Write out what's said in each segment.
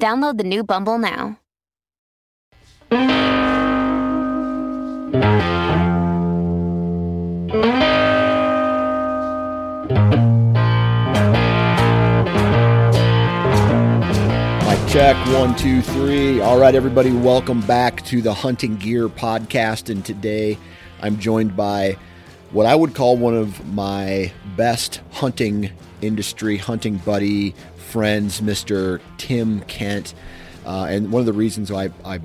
Download the new Bumble now. Mic check one, two, three. All right, everybody, welcome back to the Hunting Gear Podcast. And today I'm joined by what I would call one of my best hunting industry, hunting buddy friends, Mr. Tim Kent. Uh, and one of the reasons why I, I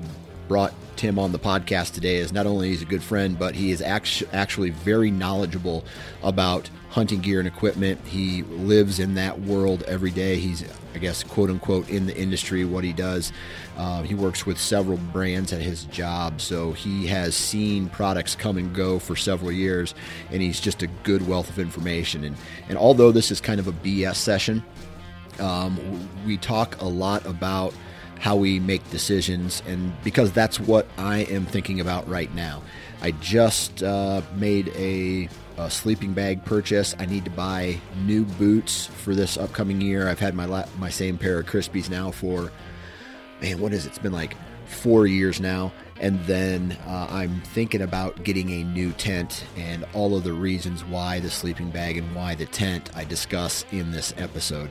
brought Tim on the podcast today is not only he's a good friend, but he is actu- actually very knowledgeable about hunting gear and equipment. He lives in that world every day. He's, I guess, quote unquote, in the industry, what he does. Uh, he works with several brands at his job, so he has seen products come and go for several years, and he's just a good wealth of information. And, and although this is kind of a BS session, um, we talk a lot about how we make decisions, and because that's what I am thinking about right now. I just uh, made a, a, sleeping bag purchase. I need to buy new boots for this upcoming year. I've had my la- my same pair of Crispies now for man, what is it? It's been like four years now. And then uh, I'm thinking about getting a new tent and all of the reasons why the sleeping bag and why the tent I discuss in this episode.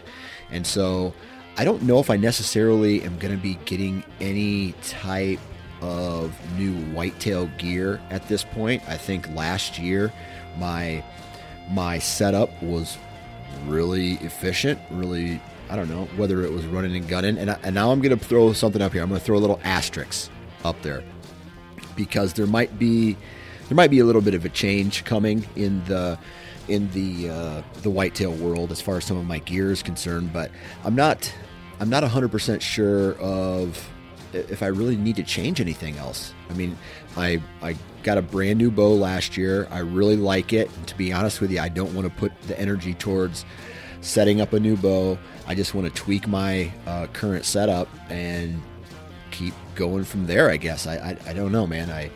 And so I don't know if I necessarily am going to be getting any type of new whitetail gear at this point. I think last year my my setup was really efficient, really I don't know whether it was running and gunning. And, I, and now I'm going to throw something up here. I'm going to throw a little asterisk up there because there might be there might be a little bit of a change coming in the in the uh, the whitetail world as far as some of my gear is concerned. But I'm not I'm not 100% sure of if I really need to change anything else. I mean, I I got a brand new bow last year. I really like it. And to be honest with you, I don't want to put the energy towards setting up a new bow. I just want to tweak my uh, current setup and keep going from there. I guess I I, I don't know, man. I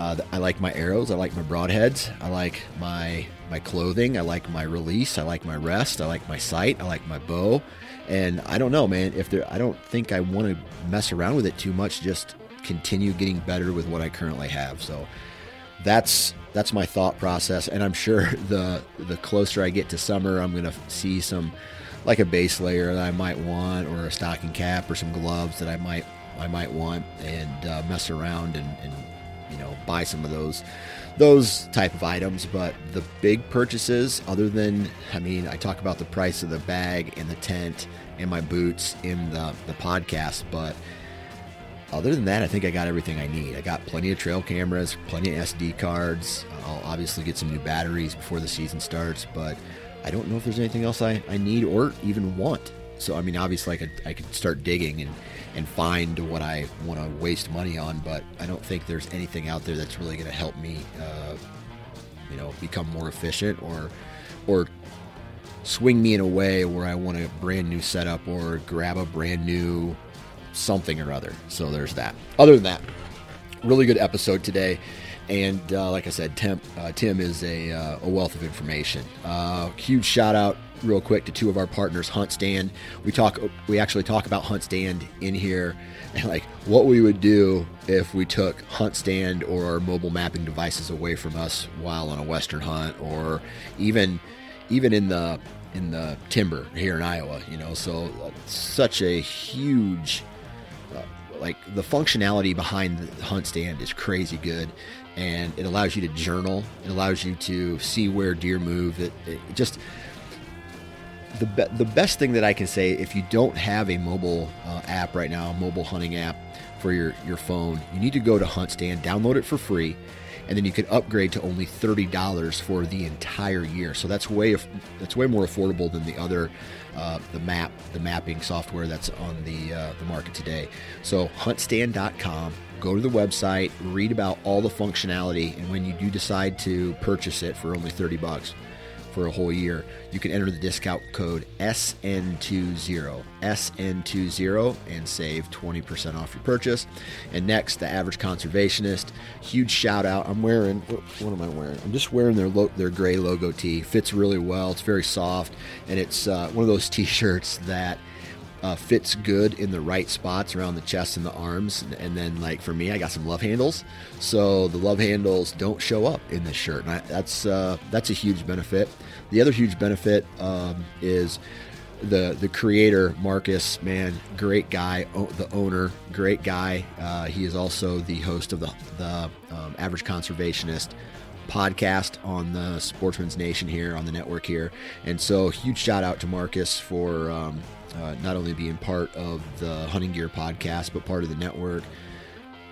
uh, I like my arrows. I like my broadheads. I like my my clothing. I like my release. I like my rest. I like my sight. I like my bow. And I don't know, man. If there, I don't think I want to mess around with it too much. Just continue getting better with what I currently have. So that's that's my thought process. And I'm sure the the closer I get to summer, I'm gonna see some like a base layer that I might want, or a stocking cap, or some gloves that I might I might want, and uh, mess around and, and you know buy some of those those type of items. But the big purchases other than i mean i talk about the price of the bag and the tent and my boots in the, the podcast but other than that i think i got everything i need. I got plenty of trail cameras plenty of sd cards. I'll obviously get some new batteries before the season starts but i don't know if there's anything else i, I need or even want So I mean, obviously, I could I could start digging and and find what I want to waste money on, but I don't think there's anything out there that's really going to help me, uh, you know, become more efficient or or swing me in a way where I want a brand new setup or grab a brand new something or other. So there's that. Other than that, really good episode today. And uh, like I said, Tim, uh, Tim is a, uh, a, wealth of information. Uh, huge shout out, real quick, to two of our partners, HuntStand. We talk, we actually talk about HuntStand in here, and like what we would do if we took HuntStand or our mobile mapping devices away from us while on a western hunt, or even even in the in the timber here in Iowa. You know, so such a huge uh, like the functionality behind the hunt stand is crazy good and it allows you to journal it allows you to see where deer move it, it just the, be- the best thing that i can say if you don't have a mobile uh, app right now a mobile hunting app for your, your phone you need to go to hunt stand download it for free and then you can upgrade to only thirty dollars for the entire year. So that's way that's way more affordable than the other uh, the map the mapping software that's on the uh, the market today. So huntstand.com. Go to the website, read about all the functionality, and when you do decide to purchase it for only thirty bucks, for a whole year, you can enter the discount code SN20, SN20, and save 20% off your purchase. And next, the average conservationist. Huge shout out. I'm wearing, what, am I wearing? I'm just wearing their, lo- their gray logo tee. Fits really well. It's very soft. And it's uh, one of those t shirts that uh, fits good in the right spots around the chest and the arms. And then, like for me, I got some love handles, so the love handles don't show up in this shirt, and I, that's uh, that's a huge benefit. The other huge benefit um, is the the creator Marcus, man, great guy. O- the owner, great guy. Uh, he is also the host of the the um, Average Conservationist podcast on the Sportsman's Nation here on the network here. And so, huge shout out to Marcus for um, uh, not only being part of the Hunting Gear podcast, but part of the network.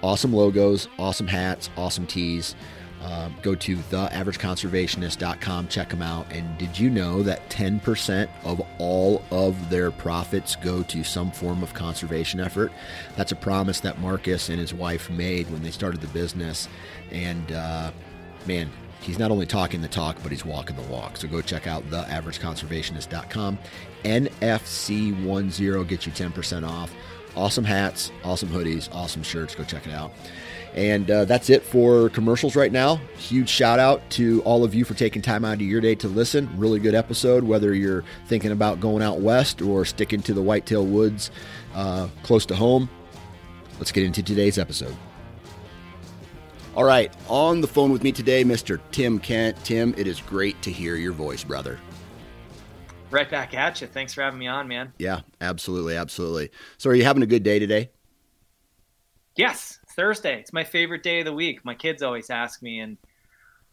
Awesome logos, awesome hats, awesome tees. Um, go to theaverageconservationist.com, check them out. And did you know that 10% of all of their profits go to some form of conservation effort? That's a promise that Marcus and his wife made when they started the business. And uh, man, he's not only talking the talk, but he's walking the walk. So go check out theaverageconservationist.com. NFC10 gets you 10% off. Awesome hats, awesome hoodies, awesome shirts. Go check it out. And uh, that's it for commercials right now. Huge shout out to all of you for taking time out of your day to listen. Really good episode, whether you're thinking about going out west or sticking to the whitetail woods uh, close to home. Let's get into today's episode. All right, on the phone with me today, Mr. Tim Kent. Tim, it is great to hear your voice, brother. Right back at you. Thanks for having me on, man. Yeah, absolutely, absolutely. So, are you having a good day today? Yes, Thursday. It's my favorite day of the week. My kids always ask me, and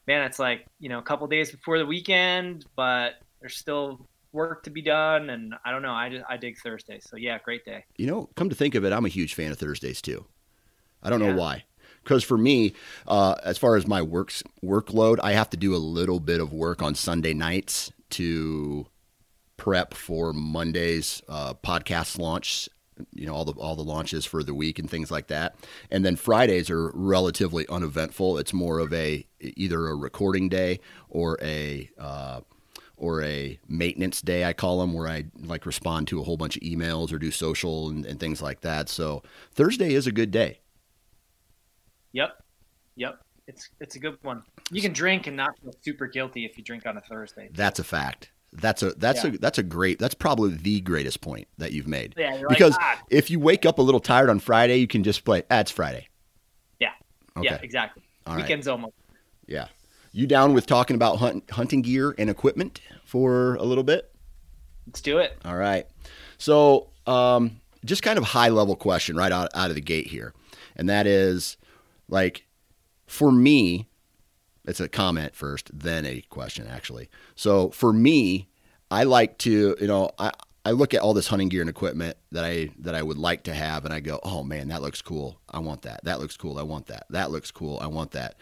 man, it's like you know a couple days before the weekend, but there's still work to be done, and I don't know. I just I dig Thursday, so yeah, great day. You know, come to think of it, I'm a huge fan of Thursdays too. I don't yeah. know why because for me, uh, as far as my works workload, I have to do a little bit of work on Sunday nights to prep for Monday's uh, podcast launch. You know all the all the launches for the week and things like that, and then Fridays are relatively uneventful. It's more of a either a recording day or a uh, or a maintenance day, I call them, where I like respond to a whole bunch of emails or do social and, and things like that. So Thursday is a good day. Yep. Yep. It's it's a good one. You can drink and not feel super guilty if you drink on a Thursday. That's a fact. That's a that's yeah. a that's a great that's probably the greatest point that you've made. Yeah, because like, ah. if you wake up a little tired on Friday, you can just play. Ah, Friday. Yeah. Okay. Yeah. Exactly. All Weekends right. almost. Yeah. You down with talking about hunt, hunting gear and equipment for a little bit? Let's do it. All right. So, um, just kind of high level question right out, out of the gate here, and that is like, for me, it's a comment first, then a question, actually. So for me, I like to, you know, I, I look at all this hunting gear and equipment that I that I would like to have, and I go, oh man, that looks cool. I want that. That looks cool. I want that. That looks cool. I want that.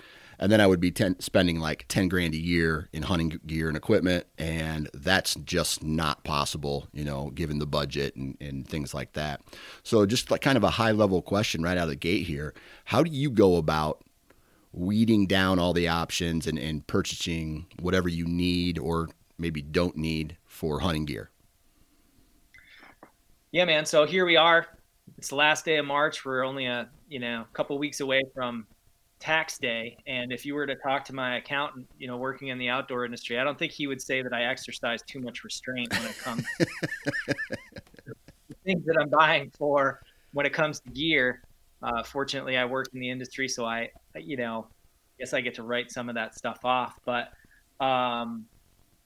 And then I would be ten, spending like ten grand a year in hunting gear and equipment, and that's just not possible, you know, given the budget and, and things like that. So just like kind of a high level question right out of the gate here: How do you go about weeding down all the options and, and purchasing whatever you need or maybe don't need for hunting gear? Yeah, man. So here we are. It's the last day of March. We're only a you know couple weeks away from tax day. And if you were to talk to my accountant, you know, working in the outdoor industry, I don't think he would say that I exercise too much restraint when it comes to things that I'm buying for when it comes to gear. Uh, fortunately, I work in the industry, so I, you know, guess I get to write some of that stuff off. But um,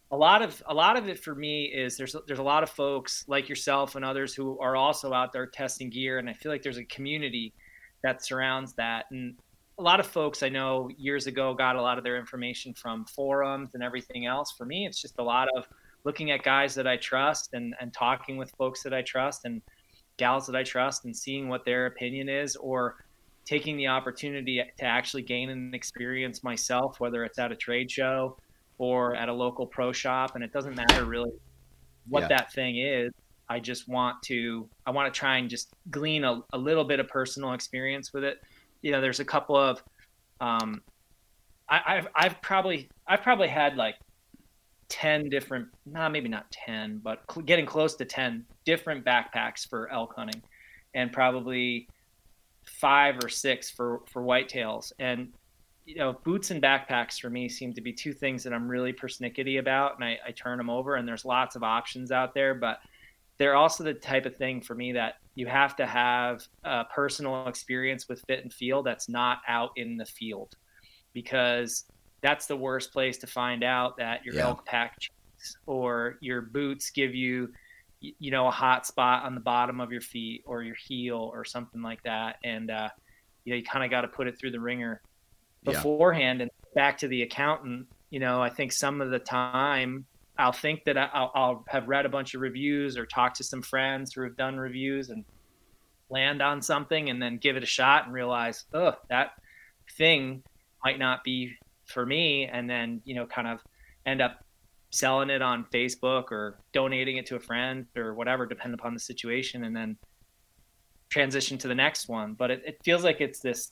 a lot of a lot of it for me is there's there's a lot of folks like yourself and others who are also out there testing gear, and I feel like there's a community that surrounds that. And a lot of folks I know years ago got a lot of their information from forums and everything else. For me, it's just a lot of looking at guys that I trust and, and talking with folks that I trust and gals that I trust and seeing what their opinion is or taking the opportunity to actually gain an experience myself, whether it's at a trade show or at a local pro shop. And it doesn't matter really what yeah. that thing is. I just want to, I want to try and just glean a, a little bit of personal experience with it you know, there's a couple of, um, I, I've I've probably I've probably had like ten different, nah, maybe not ten, but cl- getting close to ten different backpacks for elk hunting, and probably five or six for for whitetails. And you know, boots and backpacks for me seem to be two things that I'm really persnickety about, and I, I turn them over. And there's lots of options out there, but they're also the type of thing for me that you have to have a personal experience with fit and feel that's not out in the field because that's the worst place to find out that your yeah. elk pack or your boots give you you know a hot spot on the bottom of your feet or your heel or something like that and uh, you know you kind of got to put it through the wringer beforehand yeah. and back to the accountant you know i think some of the time I'll think that I'll, I'll, have read a bunch of reviews or talk to some friends who have done reviews and land on something and then give it a shot and realize, oh, that thing might not be for me. And then, you know, kind of end up selling it on Facebook or donating it to a friend or whatever, depending upon the situation. And then transition to the next one. But it, it feels like it's this,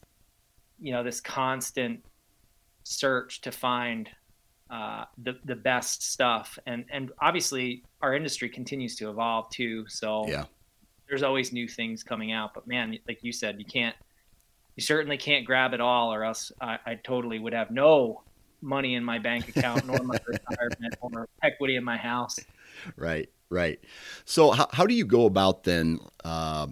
you know, this constant search to find uh, the the best stuff. And and obviously our industry continues to evolve too. So yeah, there's always new things coming out. But man, like you said, you can't you certainly can't grab it all, or else I, I totally would have no money in my bank account, nor my retirement, or equity in my house. Right, right. So how how do you go about then uh,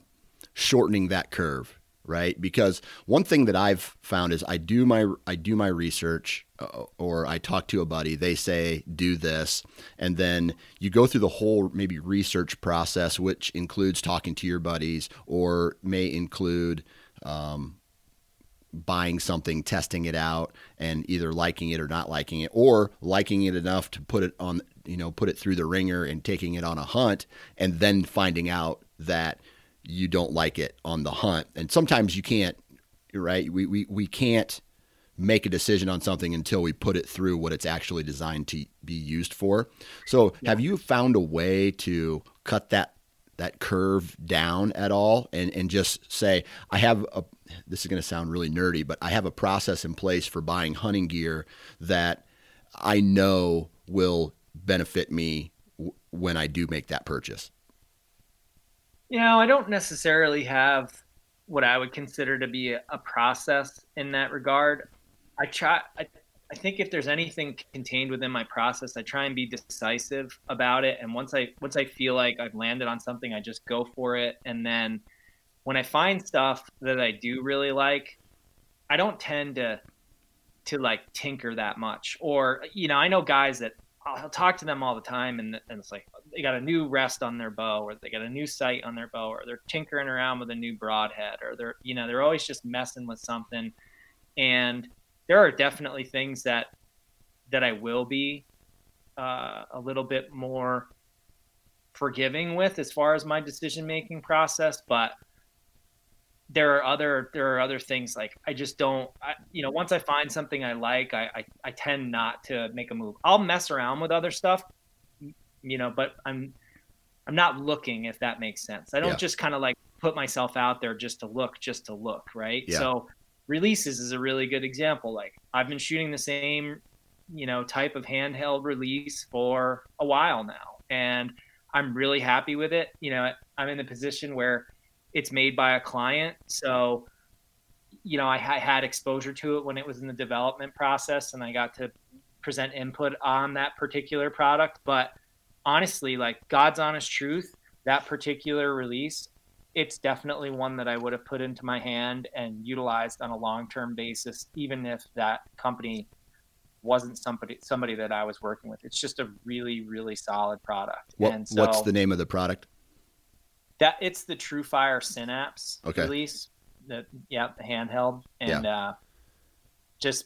shortening that curve? Right? Because one thing that I've found is I do my I do my research uh, or I talk to a buddy, they say do this, and then you go through the whole maybe research process, which includes talking to your buddies or may include um, buying something, testing it out, and either liking it or not liking it, or liking it enough to put it on, you know, put it through the wringer and taking it on a hunt, and then finding out that you don't like it on the hunt. And sometimes you can't, right? We, we, we can't make a decision on something until we put it through what it's actually designed to be used for. So, yeah. have you found a way to cut that that curve down at all and and just say I have a this is going to sound really nerdy, but I have a process in place for buying hunting gear that I know will benefit me w- when I do make that purchase. You know, I don't necessarily have what I would consider to be a, process in that regard. I try. I, I think if there's anything contained within my process, I try and be decisive about it. And once I once I feel like I've landed on something, I just go for it. And then when I find stuff that I do really like, I don't tend to to like tinker that much. Or you know, I know guys that I'll talk to them all the time, and, and it's like they got a new rest on their bow or they got a new sight on their bow or they're tinkering around with a new broadhead or they're you know they're always just messing with something. And there are definitely things that that I will be uh, a little bit more forgiving with as far as my decision making process but there are other there are other things like I just don't I, you know once I find something I like I, I I tend not to make a move. I'll mess around with other stuff, you know, but I'm I'm not looking if that makes sense. I don't Yeah. just kind of like put myself out there just to look, just to look, right? Yeah. So releases is a really good example. Like I've been shooting the same, you know, type of handheld release for a while now and I'm really happy with it. You know, I'm in the position where it's made by a client, so you know, I ha- had exposure to it when it was in the development process and I got to present input on that particular product, but honestly, like God's honest truth, that particular release, it's definitely one that I would have put into my hand and utilized on a long-term basis, even if that company wasn't somebody somebody that I was working with. It's just a really, really solid product. What, and so what's the name of the product? That it's the TruFire Synapse Okay. release. The yeah, the handheld and uh, just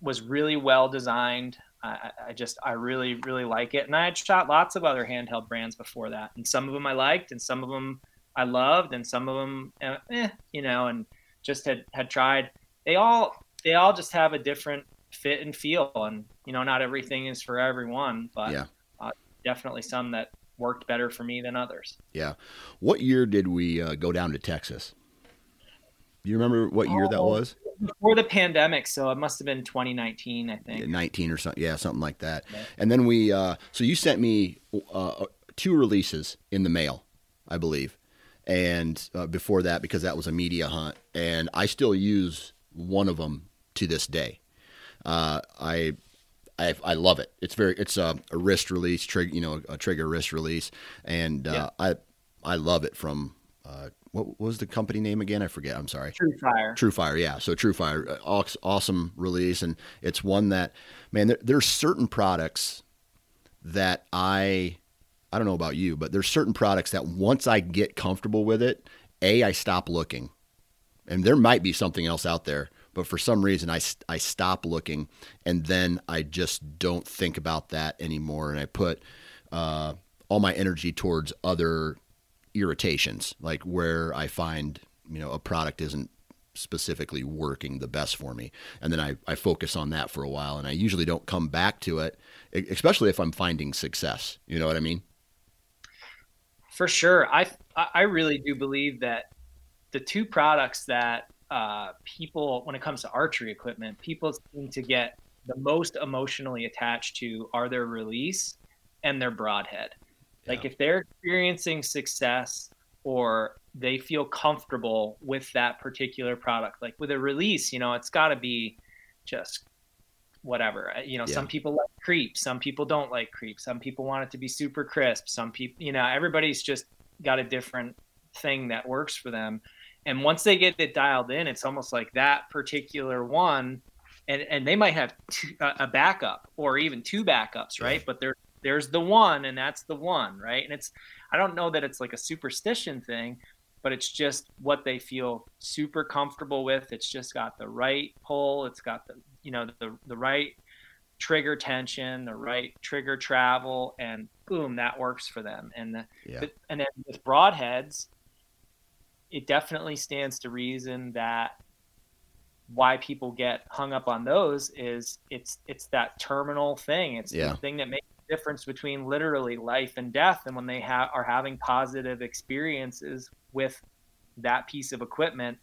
was really well designed. I, I- just I really really like it, and I had shot lots of other handheld brands before that, and some of them I liked, and some of them I loved, and some of them uh, eh, you know, and just had had tried. They all they all just have a different fit and feel, and you know, not everything is for everyone, but Yeah. uh, definitely some that worked better for me than others. Yeah. What year did we uh, go down to Texas? Do you remember what year that Oh, was? before the pandemic, so it must have been 2019, I think. 19 or something. Yeah, something like that. Yeah. And then we, uh, so you sent me uh, two releases in the mail, I believe. And uh, before that, because that was a media hunt, and I still use one of them to this day. Uh, I, I, I love it. It's very, it's a, a wrist release, trigger, you know, a trigger wrist release, and uh, I, I love it from. Uh, what was the company name again? I forget. I'm sorry. TruFire. True Fire, yeah. So TruFire, uh, awesome release, and it's one that, man, there, there's certain products that I, I don't know about you, but there's certain products that once I get comfortable with it, a I stop looking, and there might be something else out there, but for some reason I, I stop looking, and then I just don't think about that anymore, and I put uh, all my energy towards other irritations, like where I find you know a product isn't specifically working the best for me, and then I, I focus on that for a while, and I usually don't come back to it, especially if I'm finding success. You know what I mean? For sure. I I really do believe that the two products that uh, people, when it comes to archery equipment, people seem to get the most emotionally attached to are their release and their broadhead. Like if they're experiencing success or they feel comfortable with that particular product, like with a release, you know, it's got to be just whatever. You know, Yeah. some people like creep, some people don't like creep, some people want it to be super crisp, some people, you know, everybody's just got a different thing that works for them. And once they get it dialed in, it's almost like that particular one, and and they might have two, a backup or even two backups, right? But there there's the one, and that's the one, right? And it's I don't know that it's like a superstition thing, but it's just what they feel super comfortable with. It's just got the right pull. It's got the you know the the right trigger tension, the right trigger travel, and boom, that works for them. And the, Yeah. and then with broadheads, it definitely stands to reason that why people get hung up on those is it's it's that terminal thing. It's Yeah. the thing that makes the difference between literally life and death. And when they ha- are having positive experiences with that piece of equipment,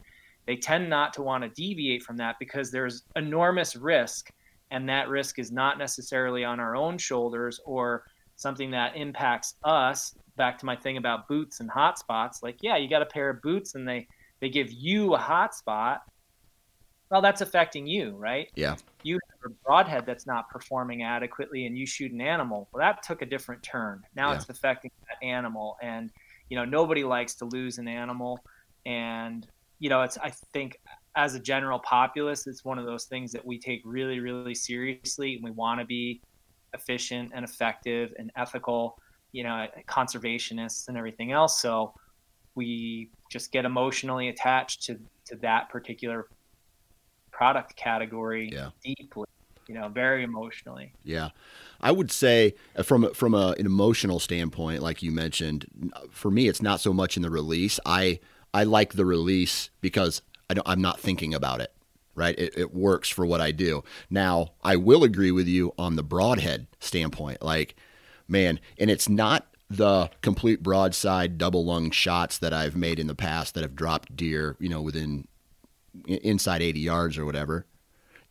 they tend not to want to deviate from that because there's enormous risk, and that risk is not necessarily on our own shoulders or something that impacts us. Back to my thing about boots and hotspots, like yeah, you got a pair of boots and they they give you a hotspot. Well, that's affecting you, right? Yeah. You have a broadhead that's not performing adequately, and you shoot an animal. Well, that took a different turn. Now Yeah. it's affecting that animal, and you know nobody likes to lose an animal, and you know it's I think as a general populace, it's one of those things that we take really, really seriously, and we want to be efficient and effective and ethical, you know, conservationists and everything else. So we just get emotionally attached to to that particular product category Yeah. deeply, you know, very emotionally. Yeah, I would say uh, from from a, an emotional standpoint, like you mentioned, for me, it's not so much in the release. I I like the release because I don't, I'm not thinking about it. Right, it, it works for what I do. Now, I will agree with you on the broadhead standpoint. Like, man, and it's not the complete broadside double lung shots that I've made in the past that have dropped deer, you know, within inside 80 yards or whatever.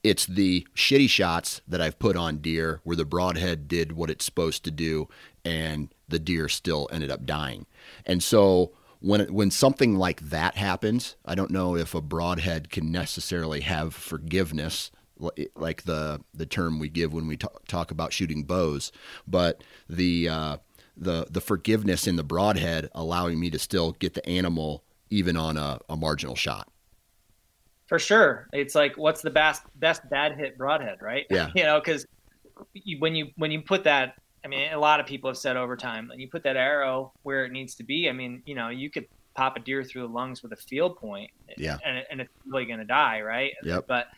It's the shitty shots that I've put on deer where the broadhead did what it's supposed to do and the deer still ended up dying. And so when when something like that happens, I don't know if a broadhead can necessarily have forgiveness like the the term we give when we talk, talk about shooting bows, but the uh, the the forgiveness in the broadhead allowing me to still get the animal even on a, a marginal shot. For sure, it's like what's the best best bad hit broadhead, right? Yeah, you know, because when you when you put that, I mean, a lot of people have said over time, and you put that arrow where it needs to be. I mean, you know, you could pop a deer through the lungs with a field point, yeah, and, and it's really going to die, right? Yep. But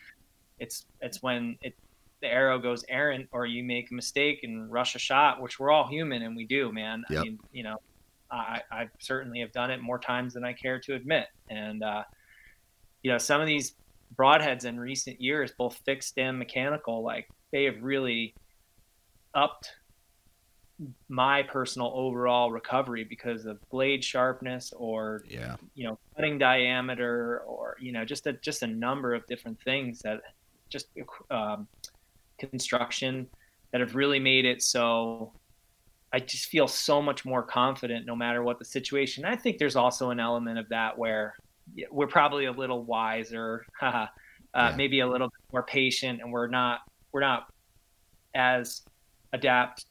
it's it's when it the arrow goes errant or you make a mistake and rush a shot, which we're all human and we do, man. Yep. I mean, you know, I, I certainly have done it more times than I care to admit, and uh, you know, some of these broadheads in recent years, both fixed and mechanical, like they have really upped my personal overall recovery because of blade sharpness or yeah you know cutting diameter or you know just a just a number of different things that just um, construction that have really made it so I just feel so much more confident no matter what the situation. I think there's also an element of that where we're probably a little wiser, uh, yeah. maybe a little bit more patient, and we're not we're not as adapt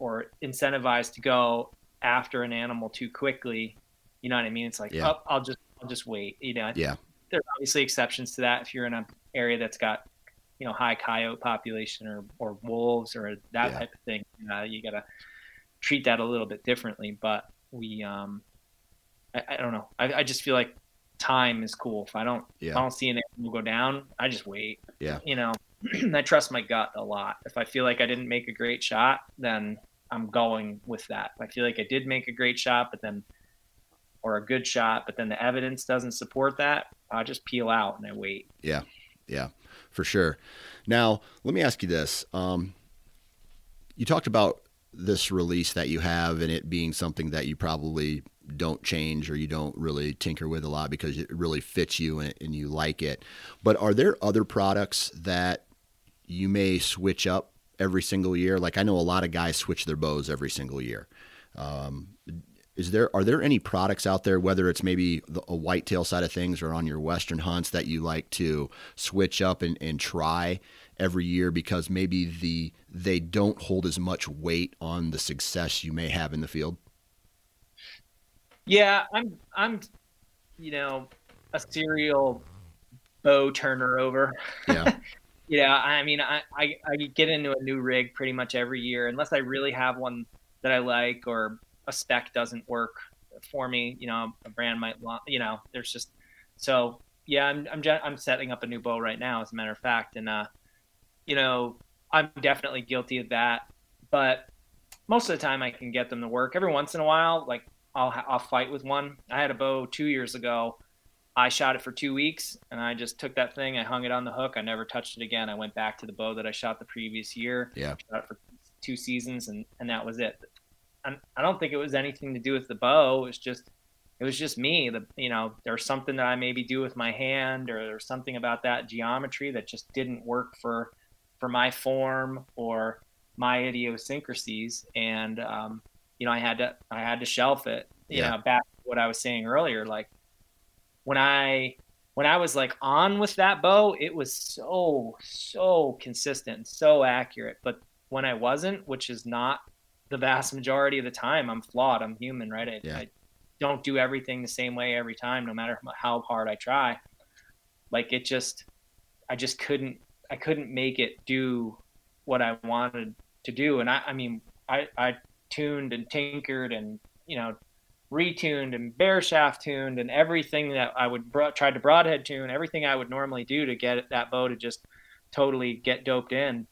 or incentivized to go after an animal too quickly. You know what I mean? It's like, yeah. oh, I'll just I'll just wait. You know, yeah. There's obviously exceptions to that if you're in an area that's got you know high coyote population or or wolves or that Yeah. type of thing. Uh, you gotta treat that a little bit differently. But we, um, I, I don't know. I, I just feel like time is cool. If I don't, if I don't see an animal go down, I just wait. Yeah. You know, I trust my gut a lot. If I feel like I didn't make a great shot, then I'm going with that. If I feel like I did make a great shot, but then, or a good shot, but then the evidence doesn't support that, I just peel out and I wait. Yeah, yeah, for sure. Now, let me ask you this. Um, you talked about this release that you have and it being something that you probably don't change or you don't really tinker with a lot because it really fits you and, and you like it. But are there other products that you may switch up every single year? Like I know a lot of guys switch their bows every single year. Um, is there are there any products out there, whether it's maybe the, a whitetail side of things or on your western hunts, that you like to switch up and, and try every year because maybe the they don't hold as much weight on the success you may have in the field? Yeah, I'm I'm you know a serial bow turner over. Yeah. yeah, I mean I, I I get into a new rig pretty much every year unless I really have one that I like or a spec doesn't work for me. You know, a brand might want you know. There's just so yeah. I'm I'm I'm setting up a new bow right now, as a matter of fact, and uh, you know, I'm definitely guilty of that. But most of the time, I can get them to work. Every once in a while, like I'll ha- I'll fight with one. I had a bow two years ago. I shot it for two weeks, and I just took that thing. I hung it on the hook. I never touched it again. I went back to the bow that I shot the previous year. Yeah. Shot it for two seasons, and and that was it. I don't think it was anything to do with the bow. It was just it was just me. The you know there's something that I maybe do with my hand, or there's something about that geometry that just didn't work for for my form or my idiosyncrasies, and um, you know I had to I had to shelf it. You Yeah. know, back to what I was saying earlier, like when I when I was like on with that bow, it was so so consistent, so accurate. But when I wasn't, which is not the vast majority of the time, I'm flawed. I'm human, right? I, Yeah. I don't do everything the same way every time, no matter how hard I try. Like it just, I just couldn't, I couldn't make it do what I wanted to do. And I, I mean, I, I tuned and tinkered and you know retuned and bare shaft tuned and everything that I would bro- try to broadhead tune, everything I would normally do to get that bow to just totally get doped in,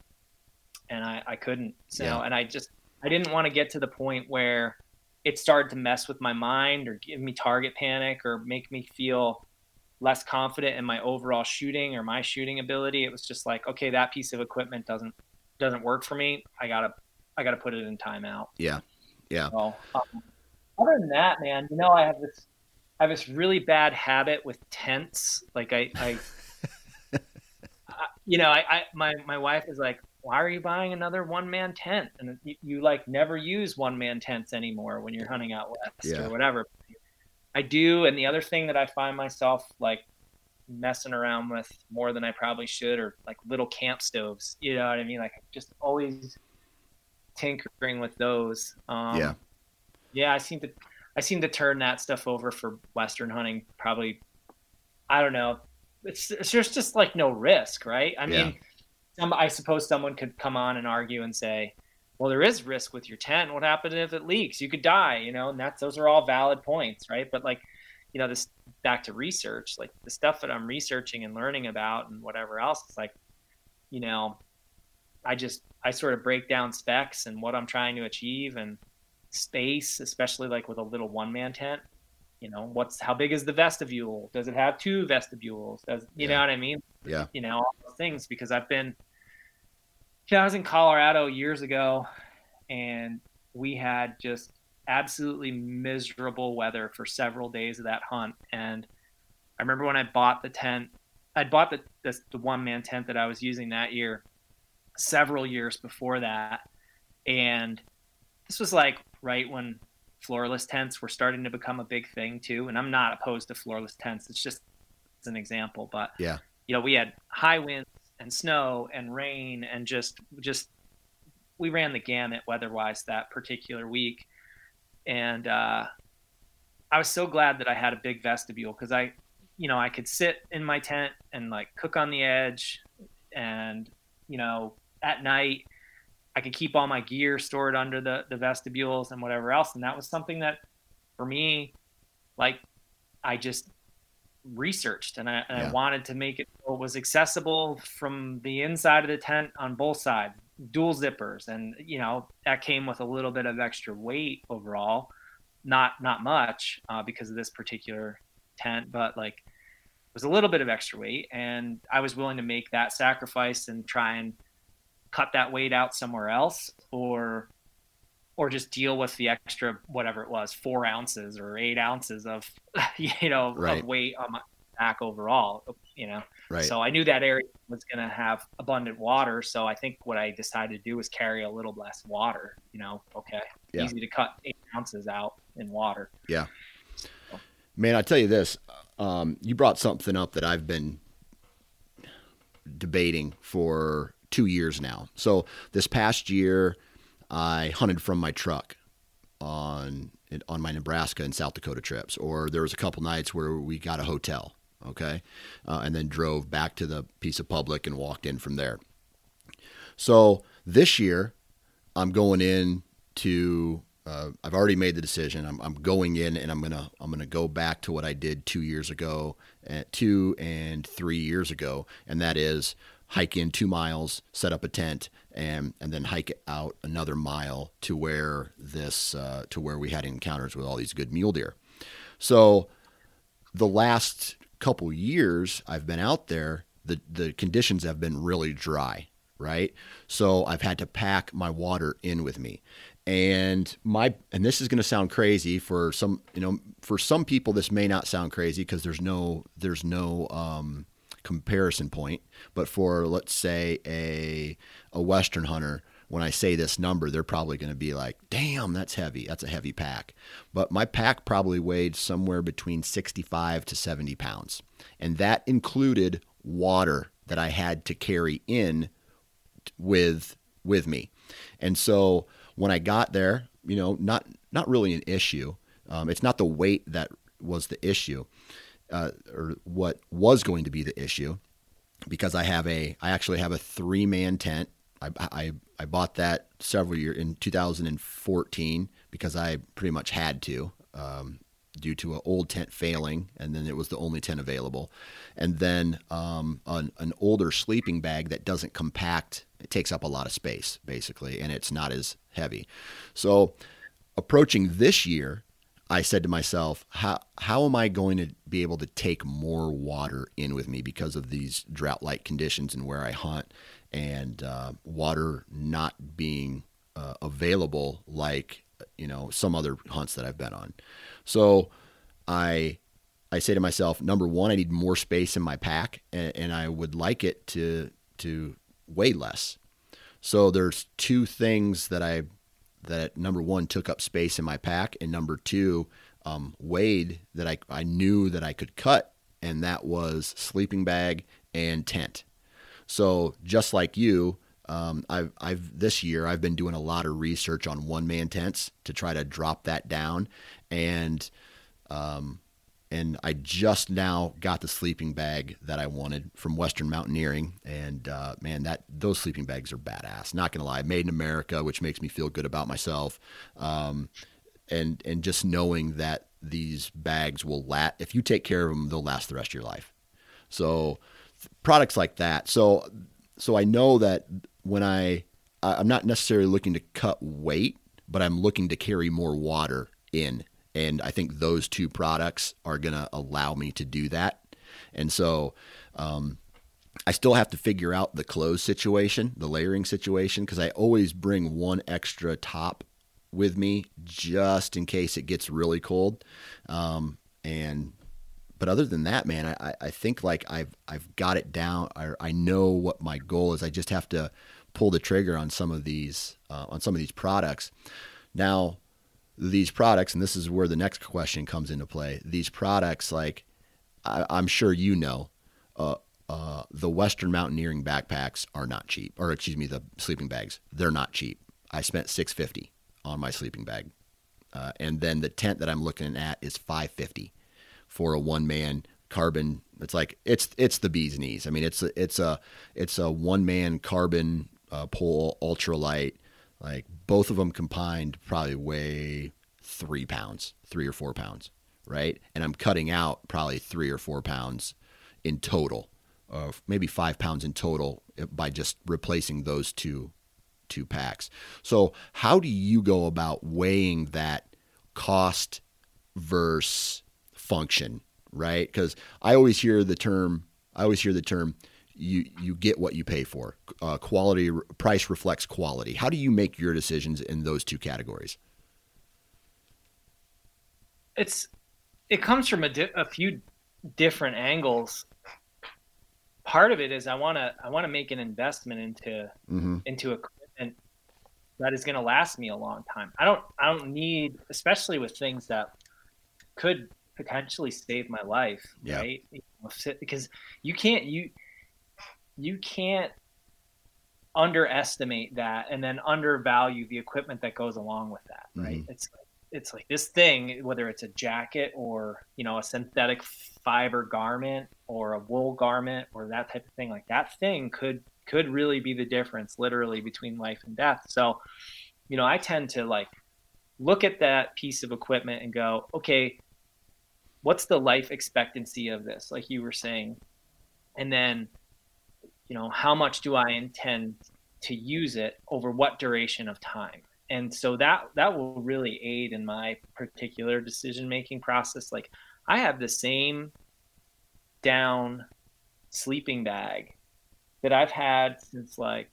and I, I couldn't. So Yeah. and I just I didn't want to get to the point where it started to mess with my mind or give me target panic or make me feel less confident in my overall shooting or my shooting ability. It was just like, okay, that piece of equipment doesn't doesn't work for me. I gotta I gotta put it in timeout. Yeah, yeah. So, um, other than that, man, you know, I have this I have this really bad habit with tents. Like I, I, I you know, I, I my my wife is like, why are you buying another one man tent? And you, you, like never use one man tents anymore when you're hunting out west yeah. or whatever. I do. And the other thing that I find myself like messing around with more than I probably should are like little camp stoves. You know what I mean? Like just always tinkering with those. Um, yeah. Yeah. I seem to, I seem to turn that stuff over for Western hunting. Probably, I don't know. It's, it's just, just like no risk, right? I mean, some, I suppose someone could come on and argue and say, well, there is risk with your tent. What happens if it leaks? You could die, you know, and that's, those are all valid points, right? But like, you know, this back to research, like the stuff that I'm researching and learning about and whatever else, it's like, you know, I just, I sort of break down specs and what I'm trying to achieve and space, especially like with a little one man tent. You know, what's how big is the vestibule? Does it have two vestibules? Does you yeah. know what I mean? Yeah. You know, all those things because I've been yeah, I was in Colorado years ago, and we had just absolutely miserable weather for several days of that hunt. And I remember when I bought the tent, I'd bought the the, the one man tent that I was using that year, several years before that, and this was like right when floorless tents were starting to become a big thing too. And I'm not opposed to floorless tents. It's just it's an example, but yeah, you know, we had high winds and snow and rain and just just we ran the gamut weather-wise that particular week. And uh, i was so glad that i had a big vestibule because i you know i could sit in my tent and like cook on the edge and you know at night i could keep all my gear stored under the the vestibules and whatever else. And that was something that for me like i just researched and I, and yeah. I wanted to make it so it was accessible from the inside of the tent on both sides dual zippers and you know that came with a little bit of extra weight overall not not much uh, because of this particular tent but like it was a little bit of extra weight and i was willing to make that sacrifice and try and cut that weight out somewhere else or or just deal with the extra whatever it was four ounces or eight ounces of you know right. of weight on my back overall you know right. so i knew that area was going to have abundant water so i think what i decided to do was carry a little less water you know okay yeah. easy to cut eight ounces out in water yeah so. man i tell you this um, you brought something up that i've been debating for two years now so this past year I hunted from my truck on on my Nebraska and South Dakota trips, or there was a couple nights where we got a hotel, okay, uh, and then drove back to the piece of public and walked in from there. So this year, I'm going in to. Uh, I've already made the decision. I'm, I'm, going in and I'm gonna I'm gonna go back to what I did two years ago, uh, two and three years ago, and that is hike in two miles, set up a tent, and and then hike out another mile to where this uh, to where we had encounters with all these good mule deer. So the last couple years I've been out there, the the conditions have been really dry, right? So I've had to pack my water in with me. And my and this is going to sound crazy for some, you know, for some people this may not sound crazy because there's no there's no um, comparison point. But for let's say a a Western hunter, when I say this number, they're probably going to be like, "Damn, that's heavy. That's a heavy pack." But my pack probably weighed somewhere between 65 to 70 pounds, and that included water that I had to carry in with with me. And so when I got there, you know, not not really an issue. Um, it's not the weight that was the issue uh, or what was going to be the issue because I have a I actually have a three man tent. I, I I bought that several years in 2014 because I pretty much had to um, due to an old tent failing, and then it was the only tent available. And then um, an, an older sleeping bag that doesn't compact. It takes up a lot of space basically, and it's not as heavy. So approaching this year, I said to myself, how how am I going to be able to take more water in with me because of these drought like conditions and where I hunt and uh, water not being uh, available like you know some other hunts that I've been on. So I I say to myself, number one, I need more space in my pack, and, and I would like it to to weigh less. So there's two things that I that number one took up space in my pack, and number two um, weighed that I I knew that I could cut, and that was sleeping bag and tent. So just like you, um, I've, I've this year I've been doing a lot of research on one man tents to try to drop that down, and um, and I just now got the sleeping bag that I wanted from Western Mountaineering, and uh, man, that those sleeping bags are badass. Not gonna lie, made in America, which makes me feel good about myself, um, and and just knowing that these bags will last. If you take care of them, they'll last the rest of your life. So products like that. So so I know that when I I'm not necessarily looking to cut weight, but I'm looking to carry more water in and I think those two products are going to allow me to do that. And so, um, I still have to figure out the clothes situation, the layering situation, because I always bring one extra top with me just in case it gets really cold. Um, and but other than that, man, I, I think like I've I've got it down. I, I know what my goal is. I just have to pull the trigger on some of these uh, on some of these products. Now, these products, and this is where the next question comes into play. These products, like I, am sure you know, uh, uh, the Western Mountaineering backpacks are not cheap, or excuse me, the sleeping bags, they're not cheap. I spent 650 on my sleeping bag, uh, and then the tent that I'm looking at is 550 for a one man carbon. It's like it's it's the bee's knees. I mean, it's a, it's a it's a one man carbon uh, pole ultralight like both of them combined probably weigh three pounds, three or four pounds, right? And I'm cutting out probably three or four pounds in total, or maybe five pounds in total uh, by just replacing those two two packs. So how do you go about weighing that cost versus function, right? Because I always hear the term, I always hear the term you you get what you pay for. Uh, quality price reflects quality. How do you make your decisions in those two categories? It's it comes from a, di- a few different angles. Part of it is I want to I want to make an investment into mm-hmm. into equipment that is going to last me a long time. I don't I don't need especially with things that could potentially save my life, yeah. right? Because you can't you you can't underestimate that and then undervalue the equipment that goes along with that right? Mm-hmm. it's it's like this thing whether it's a jacket or you know a synthetic fiber garment or a wool garment or that type of thing like that thing could could really be the difference literally between life and death. So you know i tend to like look at that piece of equipment and go okay what's the life expectancy of this? Like you were saying. And then you know how much do i intend to use it over what duration of time? And so that that will really aid in my particular decision making process. Like i have the same down sleeping bag that i've had since like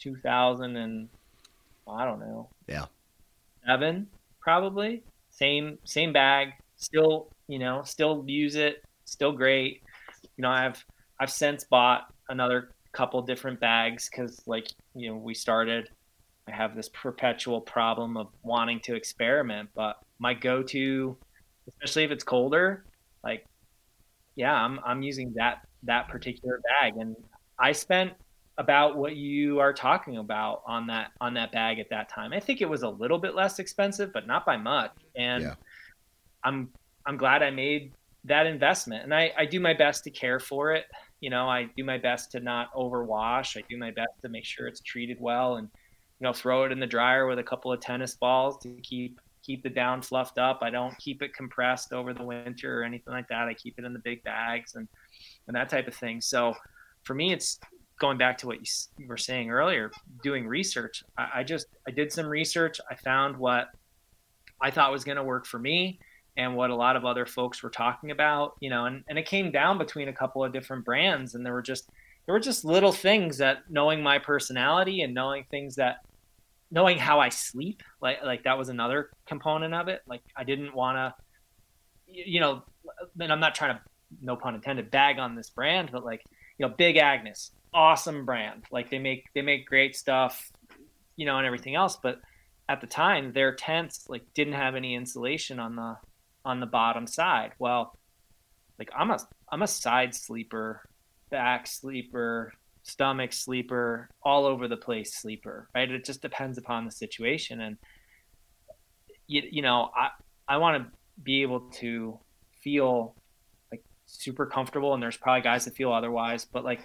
2000 and i don't know. Yeah. Seven probably. Same same bag. Still you know still use it. Still great. You know i've i've since bought another couple different bags because like you know we started i have this perpetual problem of wanting to experiment but my go-to especially if it's colder like yeah i'm, I'm using that that particular bag. And i spent about what you are talking about on that on that bag at that time. I think it was a little bit less expensive but not by much. And yeah. i'm i'm glad i made that investment. And I, I do my best to care for it you know, I do my best to not overwash. I do my best to make sure it's treated well and, you know, throw it in the dryer with a couple of tennis balls to keep keep the down fluffed up. I don't keep it compressed over the winter or anything like that. I keep it in the big bags and and that type of thing. So for me, it's going back to what you were saying earlier, doing research. I, I just I did some research. I found what I thought was going to work for me and what a lot of other folks were talking about, you know, and, and it came down between a couple of different brands and there were just there were just little things that knowing my personality and knowing things that knowing how I sleep, like like that was another component of it. Like I didn't want to you know, and I'm not trying to no pun intended bag on this brand, but like, you know, Big Agnes, awesome brand. Like they make they make great stuff, you know, and everything else, but at the time their tents like didn't have any insulation on the on the bottom side. Well, like I'm a I'm a side sleeper, back sleeper, stomach sleeper, all over the place sleeper, right? It just depends upon the situation and you, you know, I I want to be able to feel like super comfortable and there's probably guys that feel otherwise, but like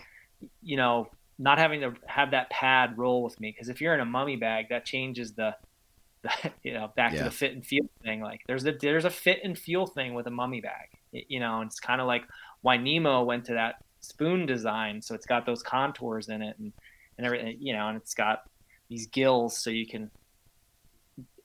you know, not having to have that pad roll with me because if you're in a mummy bag, that changes the you know, back yeah. to the fit and feel thing. Like there's a there's a fit and feel thing with a mummy bag. You know, it's kind of like why Nemo went to that spoon design, so it's got those contours in it and and everything. You know, and it's got these gills so you can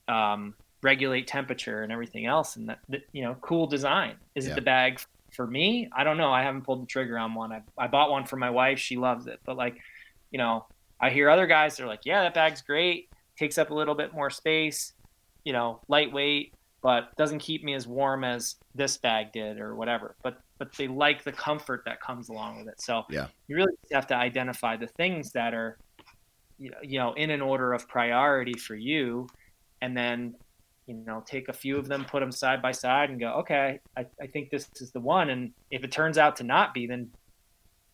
um, regulate temperature and everything else. And that, that you know, cool design. Is yeah. it the bag for me? I don't know. I haven't pulled the trigger on one. I I bought one for my wife. She loves it, but like, you know, I hear other guys. They're like, yeah, that bag's great takes up a little bit more space, you know, lightweight, but doesn't keep me as warm as this bag did or whatever. But but they like the comfort that comes along with it. So yeah, you really have to identify the things that are, you know, you know, in an order of priority for you, and then you know take a few of them put them side by side and go okay I, I think this is the one and if it turns out to not be then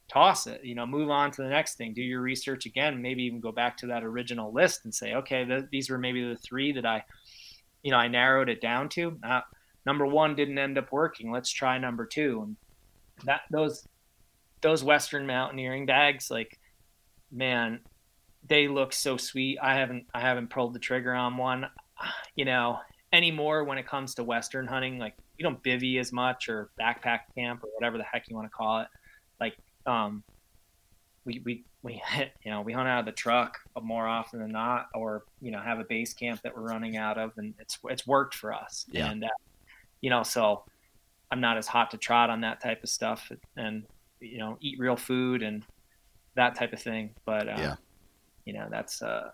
toss it you know move on to the next thing do your research again maybe even go back to that original list and say okay th- these were maybe the three that i you know i narrowed it down to. Uh, number one didn't end up working let's try number two. And that those those western mountaineering bags like man they look so sweet. I haven't i haven't pulled the trigger on one you know anymore when it comes to western hunting. Like you don't bivy as much or backpack camp or whatever the heck you want to call it um, we we we you know we hunt out of the truck more often than not, or you know have a base camp that we're running out of, and it's it's worked for us. Yeah. And uh, you know, so I'm not as hot to trot on that type of stuff, and you know, eat real food and that type of thing. But uh, yeah, you know, that's uh,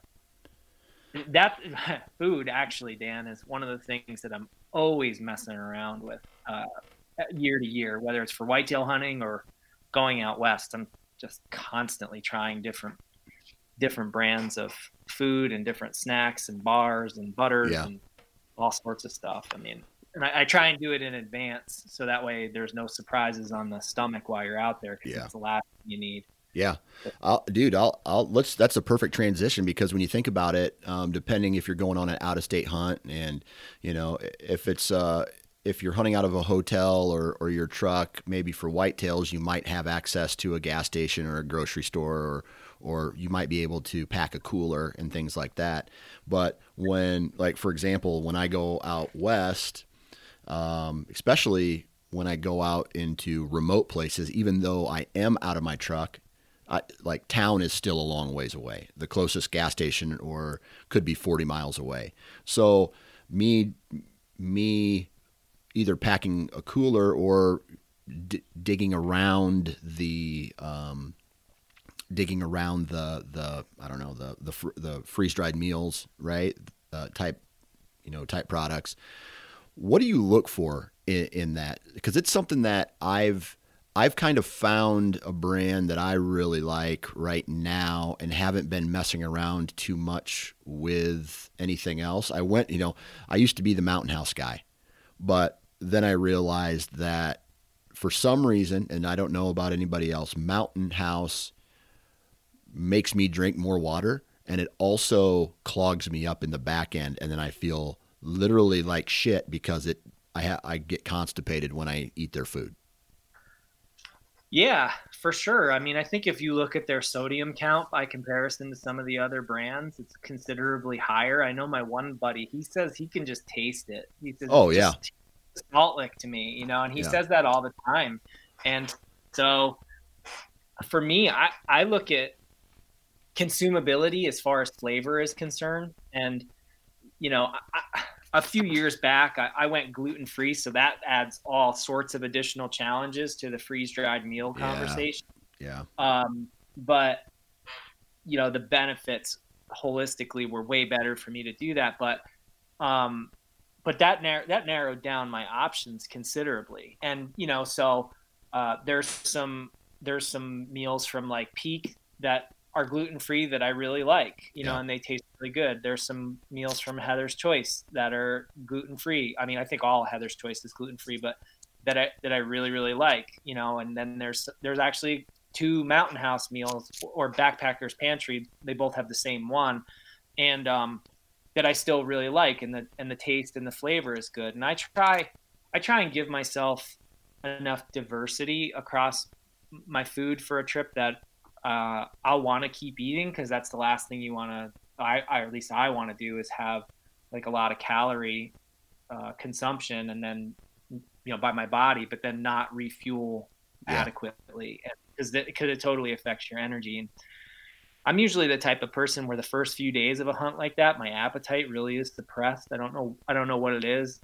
that food actually, Dan, is one of the things that I'm always messing around with uh, year to year, whether it's for whitetail hunting or going out west, I'm just constantly trying different different brands of food and different snacks and bars and butters yeah. and all sorts of stuff. I mean, and I, I, try and do it in advance so that way there's no surprises on the stomach while you're out there because yeah. it's the last thing you need. Yeah, I'll, dude, I'll, I'll let's. That's a perfect transition because when you think about it, um, depending if you're going on an out of state hunt and you know if it's uh, if you're hunting out of a hotel or, or your truck, maybe for whitetails, you might have access to a gas station or a grocery store, or or you might be able to pack a cooler and things like that. But when, like for example, when I go out west, um, especially when I go out into remote places, even though I am out of my truck, I, like town is still a long ways away. The closest gas station or could be 40 miles away. So me me either packing a cooler or d- digging around the um, digging around the the I don't know the the, fr- the freeze dried meals right uh, type you know type products. What do you look for in, in that? Because it's something that I've I've kind of found a brand that I really like right now and haven't been messing around too much with anything else. I went, you know, I used to be the Mountain House guy, but then I realized that for some reason, and I don't know about anybody else, Mountain House makes me drink more water and it also clogs me up in the back end. And then I feel literally like shit because it I, ha- I get constipated when I eat their food. Yeah, for sure. I mean, I think if you look at their sodium count by comparison to some of the other brands, it's considerably higher. I know my one buddy, he says he can just taste it. He says, "Oh yeah, salt lick to me, you know, and he yeah. says that all the time. And so for me, I, I look at consumability as far as flavor is concerned. And, you know, I, a few years back, I, I went gluten free, so that adds all sorts of additional challenges to the freeze dried meal Yeah. conversation. Yeah. Um, but you know, the benefits holistically were way better for me to do that. But um, but that nar- that narrowed down my options considerably. And you know, so uh, there's some there's some meals from like Peak that are gluten free that I really like, you know, and they taste really good. There's some meals from Heather's Choice that are gluten free. I mean, I think all Heather's Choice is gluten free, but that I that I really really like, you know. And then there's there's actually two Mountain House meals or Backpackers Pantry. They both have the same one, and um, that I still really like, and the and the taste and the flavor is good. And I try I try and give myself enough diversity across my food for a trip that uh, I'll want to keep eating because that's the last thing you want to. I, I or at least I want to do is have like a lot of calorie uh, consumption and then you know by my body, but then not refuel Yeah. adequately because because it totally affects your energy. And I'm usually the type of person where the first few days of a hunt like that, my appetite really is suppressed. I don't know. I don't know what it is.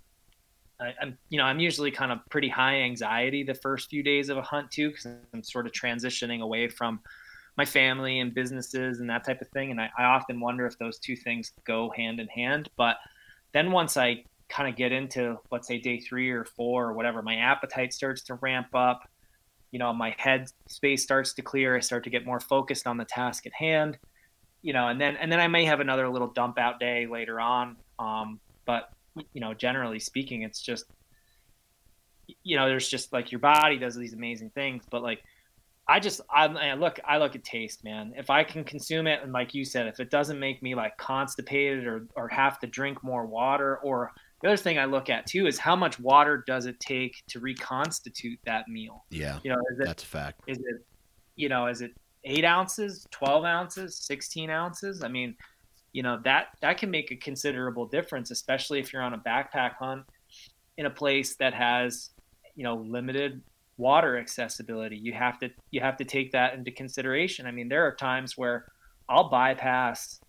I, I'm, you know, I'm usually kind of pretty high anxiety the first few days of a hunt too, because I'm sort of transitioning away from my family and businesses and that type of thing. And I, I often wonder if those two things go hand in hand. But then once I kind of get into, let's say, day three or four or whatever, my appetite starts to ramp up. You know, my head space starts to clear. I start to get more focused on the task at hand. You know, and then and then I may have another little dump out day later on. Um, but you know, generally speaking, it's just you know, there's just like your body does these amazing things, but like I just I, look I look at taste, man. If I can consume it, and like you said, if it doesn't make me like constipated or or have to drink more water, or the other thing I look at too is how much water does it take to reconstitute that meal? Yeah. You know, is it That's a fact. is it you know is it eight ounces, twelve ounces, sixteen ounces? I mean, you know that that can make a considerable difference, especially if you're on a backpack hunt in a place that has you know limited water accessibility you have to you have to take that into consideration i mean there are times where i'll bypass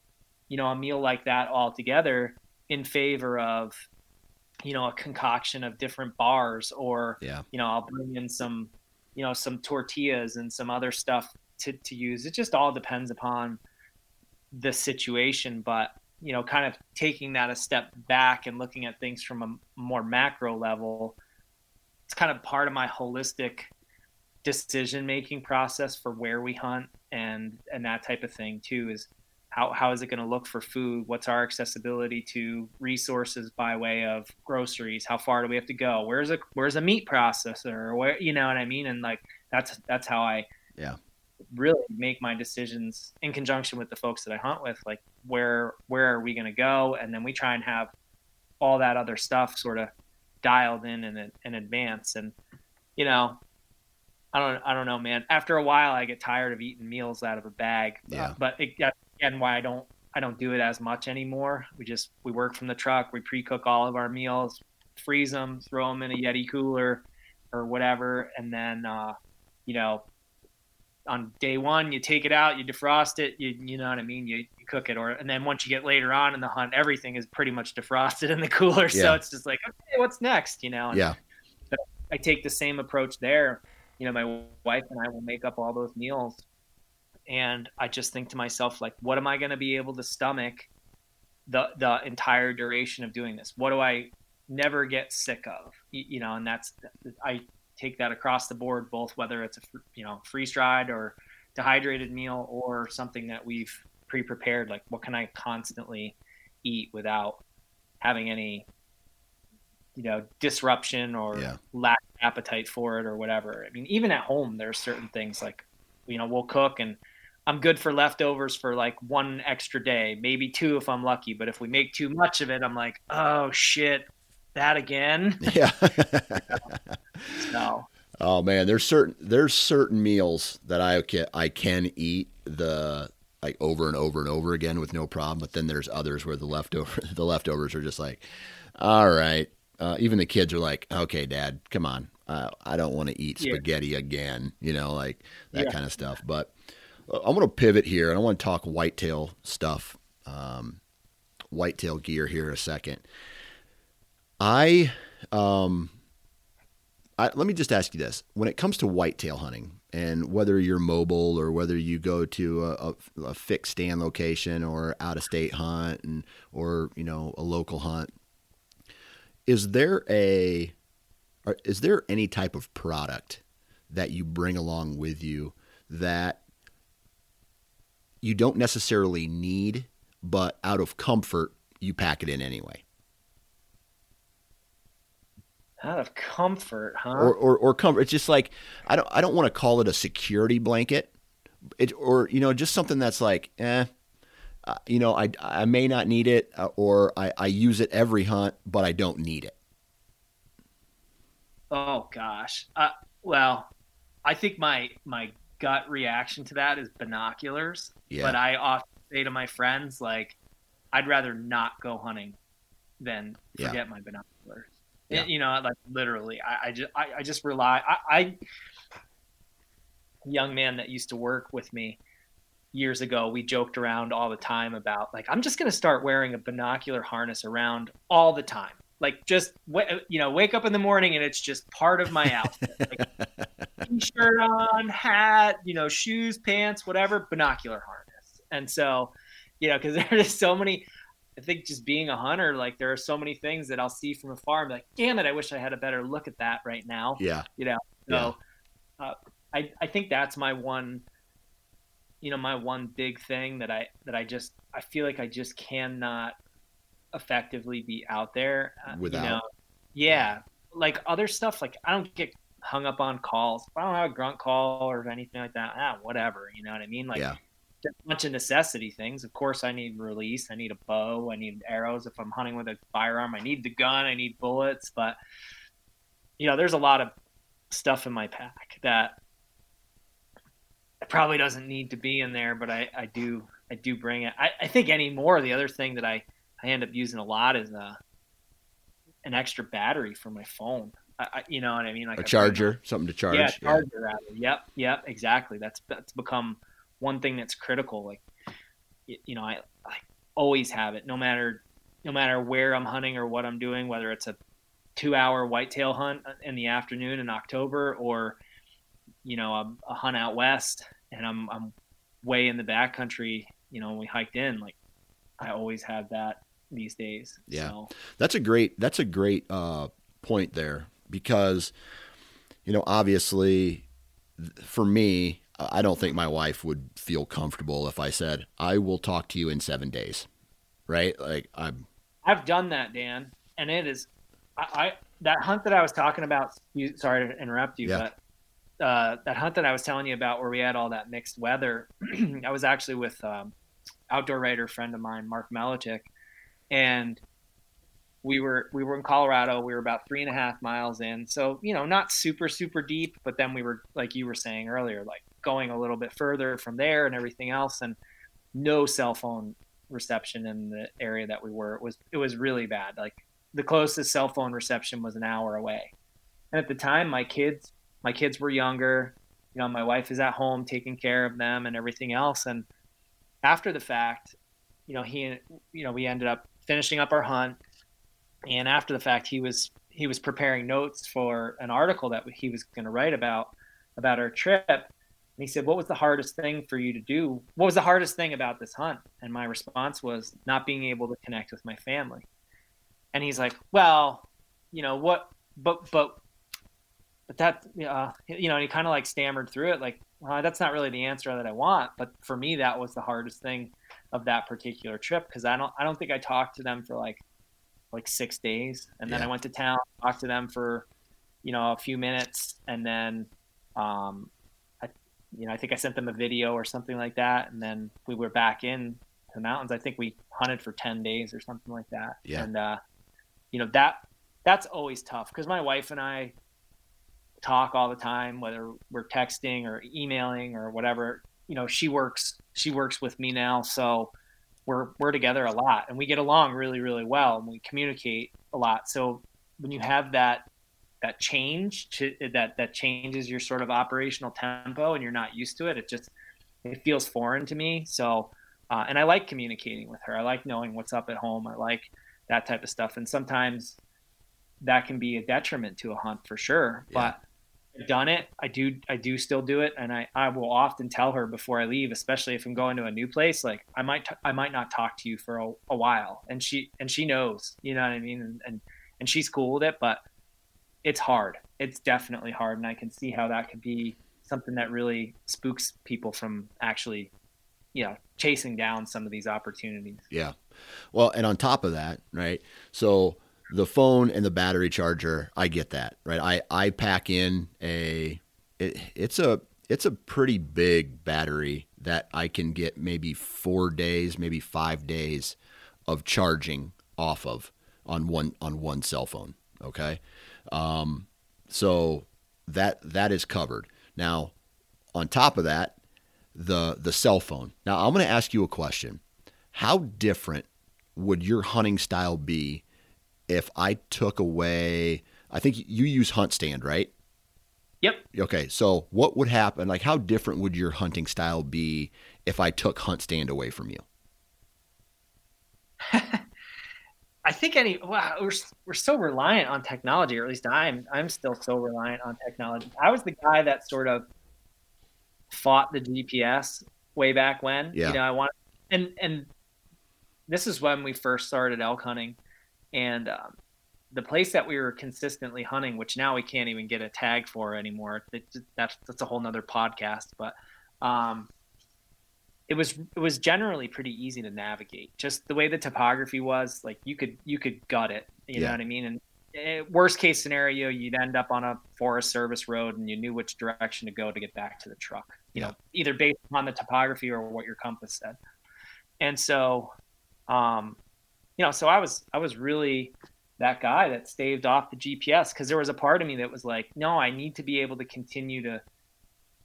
you know a meal like that altogether in favor of you know a concoction of different bars or Yeah. you know i'll bring in some you know some tortillas and some other stuff to, to use it just all depends upon the situation but you know kind of taking that a step back and looking at things from a more macro level it's kind of part of my holistic decision making process for where we hunt and and that type of thing too is how, how is it going to look for food? What's our accessibility to resources by way of groceries? How far do we have to go? Where's a where's a meat processor? Where you know what i mean? And like that's that's how i Yeah. really make my decisions in conjunction with the folks that i hunt with like where where are we going to go? And then we try and have all that other stuff sort of dialed in in, in advance. And you know i don't i don't know man. After a while i get tired of eating meals out of a bag. Yeah. but it, that's again why i don't i don't do it as much anymore. We just we work from the truck we pre-cook all of our meals freeze them throw them in a yeti cooler or whatever and then uh you know on day one you take it out you defrost it you you know what i mean? You, you cook it or and then once you get later on in the hunt everything is pretty much defrosted in the cooler. Yeah. so it's just like okay what's next? You know and Yeah. i take the same approach there. You know my wife and i will make up all those meals and i just think to myself like what am i going to be able to stomach the the entire duration of doing this? What do i never get sick of? Y- you know and that's i take that across the board both whether it's a you know freeze dried or dehydrated meal or something that we've pre-prepared like what can i constantly eat without having any you know disruption or Yeah. lack of appetite for it or whatever? I mean even at home there's certain things like you know we'll cook and i'm good for leftovers for like one extra day maybe two if i'm lucky but if we make too much of it i'm like oh shit that again Yeah. no Oh man, there's certain there's certain meals that I can I can eat the like over and over and over again with no problem. But then there's others where the leftover the leftovers are just like, all right. Uh, even the kids are like, okay, Dad, come on, uh, I don't want to eat Yeah. spaghetti again. You know, like that Yeah. kind of stuff. But I'm going to pivot here and I want to talk whitetail stuff, um, whitetail gear here in a second. I, um, I, let me just ask you this: when it comes to whitetail hunting, and whether you're mobile or whether you go to a, a, a fixed stand location or out of state hunt and or you know a local hunt, is there a is there any type of product that you bring along with you that you don't necessarily need, but out of comfort you pack it in anyway? Out of comfort, huh? Or, or, or comfort. It's just like I don't I don't want to call it a security blanket, it, or you know just something that's like eh, uh, you know I I may not need it, uh, or I I use it every hunt, but I don't need it. Oh gosh. Uh, well, I think my my gut reaction to that is binoculars. Yeah. But I often say to my friends like, I'd rather not go hunting than forget Yeah. my binoculars. Yeah. You know, like literally, I, I just I, I just rely. I, I young man that used to work with me years ago, we joked around all the time about like I'm just gonna start wearing a binocular harness around all the time. Like just you know, wake up in the morning and it's just part of my outfit. Like t-shirt on, hat, you know, shoes, pants, whatever, binocular harness. And so, you know, because there's so many. I think just being a hunter, like there are so many things that I'll see from afar. I'm like, damn it, I wish I had a better look at that right now Yeah. you know so uh, I, I think that's my one you know my one big thing that i that i just i feel like i just cannot effectively be out there uh, Without- you know? Yeah. Like other stuff like i don't get hung up on calls. If i don't have a grunt call or anything like that. Ah, whatever you know what i mean? Like Yeah. a bunch of necessity things. Of course i need release. I need a bow. I need arrows. If i'm hunting with a firearm i need the gun. I need bullets. But you know there's a lot of stuff in my pack that probably doesn't need to be in there, but I, I do I do bring it. I, I think anymore the other thing that I, I end up using a lot as uh an extra battery for my phone. I, I, you know what I mean? Like A bring- charger, something to charge. yeah, charger rather. Yep, yep, exactly. That's that's become one thing that's critical. Like, y- you know, I I always have it, no matter no matter where I'm hunting or what I'm doing, whether it's a two hour whitetail hunt in the afternoon in October or you know a, a hunt out west and I'm I'm way in the backcountry. You know, when we hiked in, like I always have that these days. Yeah. So, That's a great that's a great uh, point there because you know obviously for me I don't think my wife would feel comfortable if I said I will talk to you in 7 days. Right? Like I'm I've done that, Dan, and it is, I, I that hunt that I was talking about. You, sorry to interrupt you, Yeah. but uh, that hunt that I was telling you about, where we had all that mixed weather, I was actually with um, outdoor writer friend of mine, Mark Melichik, and we were we were in Colorado. We were about three and a half miles in, so you know, not super super deep, but then we were like you were saying earlier, like going a little bit further from there and everything else, and no cell phone reception in the area that we were. It was it was really bad. Like the closest cell phone reception was an hour away. And at the time my kids my kids were younger. You know, my wife is at home taking care of them and everything else. And after the fact, you know, he you know, we ended up finishing up our hunt. And after the fact he was he was preparing notes for an article that he was going to write about about our trip. And he said, What was the hardest thing for you to do? What was the hardest thing about this hunt? And my response was not being able to connect with my family. And he's like, Well, you know, what, but, but, but that, uh, you know, and he kind of like stammered through it, like, well, that's not really the answer that I want. But for me, that was the hardest thing of that particular trip because I don't, I don't think I talked to them for like, like six days. And then Yeah. I went to town, talked to them for, you know, a few minutes. And then, um, I you know, I think I sent them a video or something like that, and then we were back in the mountains. I think we hunted for ten days or something like that. Yeah. And uh, you know that that's always tough because my wife and I talk all the time, whether we're texting or emailing or whatever. You know, she works she works with me now, so we're we're together a lot, and we get along really really well, and we communicate a lot. So when you have that that change to that that changes your sort of operational tempo and you're not used to it it just it feels foreign to me so uh, and i like communicating with her i like knowing what's up at home i like that type of stuff and sometimes that can be a detriment to a hunt for sure. Yeah. But done it. I do I do still do it and I, I will often tell her before I leave, especially if I'm going to a new place, like I might t- I might not talk to you for a, a, while. And she and she knows, you know what I mean? And, and and she's cool with it, but it's hard. It's definitely hard and I can see how that could be something that really spooks people from actually you know chasing down some of these opportunities. Yeah. Well, and on top of that, right? So the phone and the battery charger, I get that, right? I I pack in a it, it's a it's a pretty big battery that I can get maybe 4 days, maybe 5 days of charging off of on one on one cell phone, okay? Um so that that is covered. Now, on top of that, the the cell phone. Now, I'm going to ask you a question. How different would your hunting style be if I took away? I think you use HuntStand, right? Yep. Okay, so what would happen? Like, how different would your hunting style be if I took HuntStand away from you? I think any wow, we're we're so reliant on technology, or at least I'm I'm still so reliant on technology. I was the guy that sort of fought the GPS way back when. Yeah. You know, I want and and this is when we first started elk hunting, and um, the place that we were consistently hunting, which now we can't even get a tag for anymore. It, that's that's a whole nother podcast, but um, it was it was generally pretty easy to navigate. Just the way the topography was, like you could you could gut it. You yeah. know what I mean? And Eh, worst case scenario, you'd end up on a Forest Service road and you knew which direction to go to get back to the truck. You know, either based on the topography or what your compass said. And so, um, you know, so I was I was really that guy that staved off the GPS because there was a part of me that was like, no, I need to be able to continue to,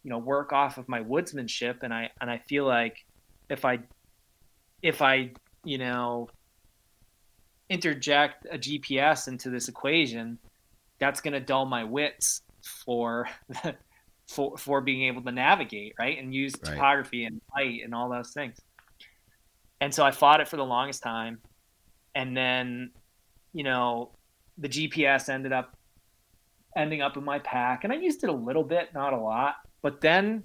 you know, work off of my woodsmanship, and I and I feel like if I if I you know interject a GPS into this equation, that's going to dull my wits for for for being able to navigate, right? And use right. topography and light and all those things. And so I fought it for the longest time. And then, you know, the GPS ended up ending up in my pack and I used it a little bit, not a lot. But then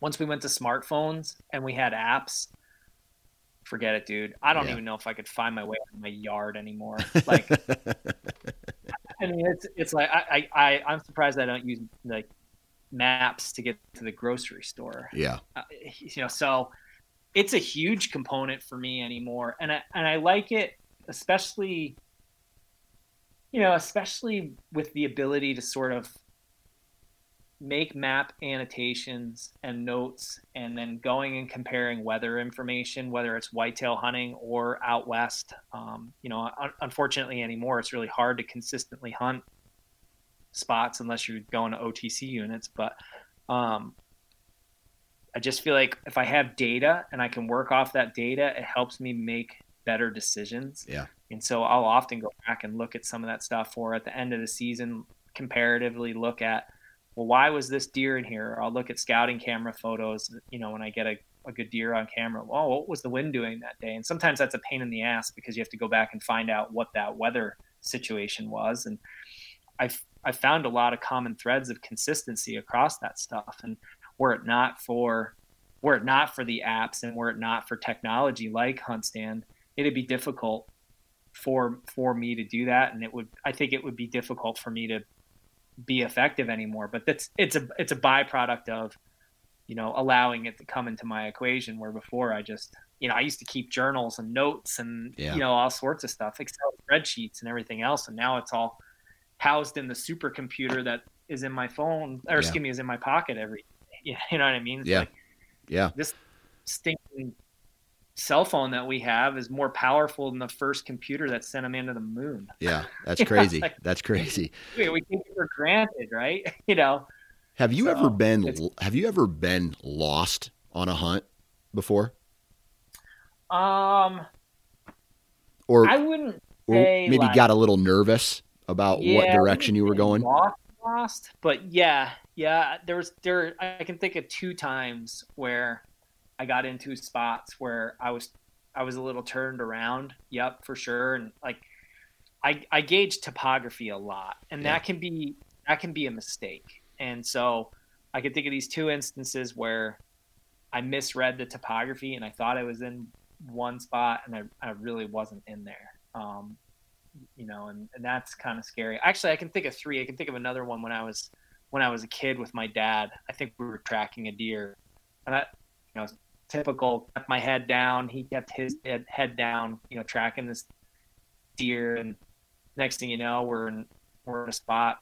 once we went to smartphones and we had apps, forget it, dude. I don't yeah. even know if I could find my way in my yard anymore. Like, I mean, it's it's like I, I I'm surprised I don't use like maps to get to the grocery store. Yeah, uh, you know, so it's a huge component for me anymore, and I and I like it, especially. You know, especially with the ability to sort of make map annotations and notes and then going and comparing weather information whether it's whitetail hunting or out west um, you know un- unfortunately anymore it's really hard to consistently hunt spots unless you're going to otc units but um, i just feel like if i have data and i can work off that data it helps me make better decisions yeah and so i'll often go back and look at some of that stuff or at the end of the season comparatively look at well, why was this deer in here? I'll look at scouting camera photos, you know, when I get a, a good deer on camera. Well, what was the wind doing that day? And sometimes that's a pain in the ass because you have to go back and find out what that weather situation was. And I've, i found a lot of common threads of consistency across that stuff. And were it not for were it not for the apps and were it not for technology like HuntStand, it'd be difficult for for me to do that and it would i think it would be difficult for me to be effective anymore. But that's it's a it's a byproduct of you know allowing it to come into my equation where before I just you know I used to keep journals and notes and yeah. you know all sorts of stuff, Excel spreadsheets and everything else, and now it's all housed in the supercomputer that is in my phone or yeah. excuse me is in my pocket every you know what I mean? It's yeah. Like, yeah. This stinking cell phone that we have is more powerful than the first computer that sent a man to the moon. Yeah, that's crazy. that's crazy. We take it for granted, right? You know. Have you so, ever been Have you ever been lost on a hunt before? Um. Or I wouldn't or maybe like, got a little nervous about yeah, what direction you were going. Lost, lost, but yeah, yeah. There was there. I can think of two times where I got into spots where I was I was a little turned around. Yep, for sure. And like I, I gauge topography a lot, and Yeah. that can be that can be a mistake. And so I can think of these two instances where I misread the topography and I thought I was in one spot and I, I really wasn't in there. Um, you know, and, and that's kind of scary. Actually, I can think of three. I can think of another one when I was when I was a kid with my dad. I think we were tracking a deer, and I, you know, typical. Kept my head down. He kept his head, head down. You know, tracking this deer, and next thing you know, we're in we're in a spot,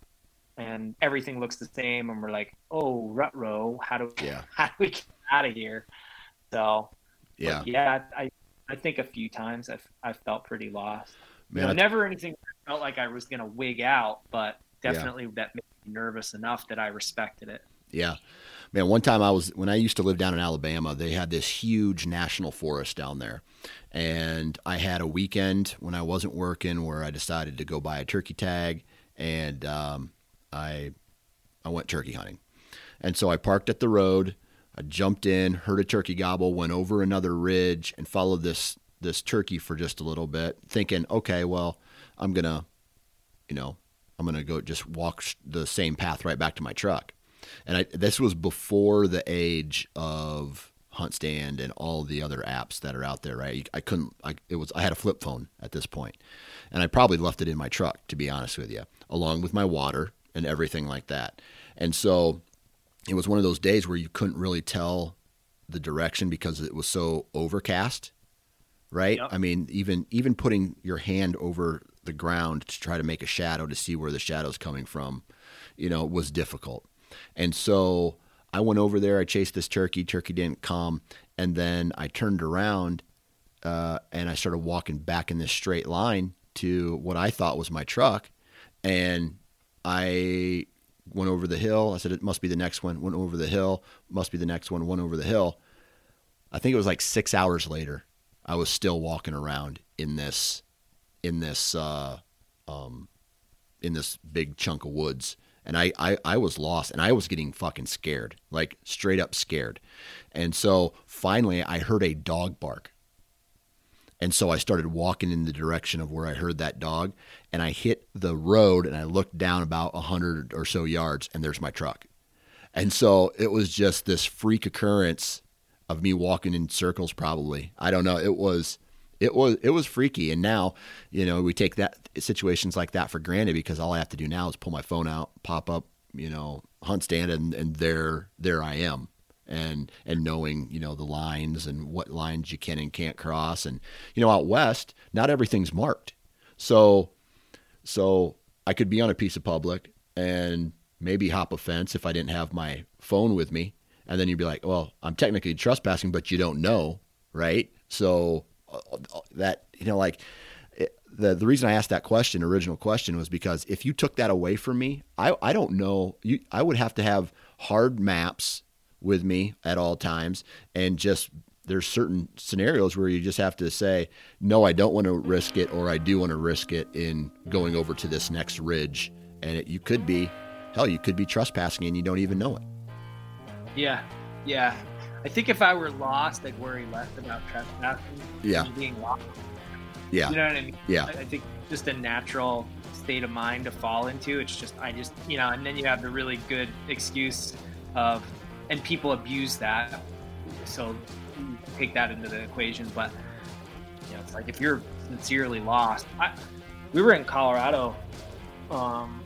and everything looks the same, and we're like, oh, rut row. How do we, Yeah. how do we get out of here? So Yeah. yeah, I I think a few times I've I've felt pretty lost. Man, you know, I- never anything felt like I was gonna wig out, but Yeah. definitely that made me nervous enough that I respected it. Yeah. Man, one time I was when I used to live down in Alabama, they had this huge national forest down there. And I had a weekend when I wasn't working where I decided to go buy a turkey tag and um, I I went turkey hunting. And so I parked at the road, I jumped in, heard a turkey gobble, went over another ridge and followed this this turkey for just a little bit, thinking, okay, well, I'm gonna, you know, I'm gonna go just walk the same path right back to my truck. And I, this was before the age of HuntStand and all the other apps that are out there, right? I couldn't. I, it was. I had a flip phone at this point, and I probably left it in my truck, to be honest with you, along with my water and everything like that. And so, it was one of those days where you couldn't really tell the direction because it was so overcast, right? Yep. I mean, even even putting your hand over the ground to try to make a shadow to see where the shadow's coming from, you know, was difficult. And so I went over there. I chased this turkey. Turkey didn't come, and then I turned around uh, and I started walking back in this straight line to what I thought was my truck, and I went over the hill. I said it must be the next one. Went over the hill. Must be the next one. Went over the hill. I think it was like six hours later. I was still walking around in this, in this, uh, um, in this big chunk of woods, and I, I, I was lost, and I was getting fucking scared, like straight up scared. And so finally, I heard a dog bark. And so I started walking in the direction of where I heard that dog, and I hit the road, and I looked down about a hundred or so yards, and there's my truck. And so it was just this freak occurrence of me walking in circles. Probably I don't know. It was it was it was freaky. And now you know we take that situations like that for granted because all I have to do now is pull my phone out, pop up, you know, HuntStand, and and there there I am. And and knowing you know the lines and what lines you can and can't cross, and you know out west, not everything's marked. So so I could be on a piece of public and maybe hop a fence if I didn't have my phone with me. And then you'd be like, well, I'm technically trespassing, but you don't know, right? So uh, uh, that, you know, like it, the, the reason I asked that question, original question, was because if you took that away from me, I, I don't know. You, I would have to have hard maps with me at all times and just there's certain scenarios where you just have to say no i don't want to risk it or i do want to risk it in going over to this next ridge and it, you could be hell you could be trespassing and you don't even know it Yeah, yeah. I think if I were lost, I'd worry less about trespassing. Yeah. Being lost. yeah You know what I mean? Yeah. I, think just a natural state of mind to fall into. It's just I just you know, and then you have the really good excuse of, and people abuse that. So take that into the equation, but you know, it's like if you're sincerely lost. I, we were in Colorado, um,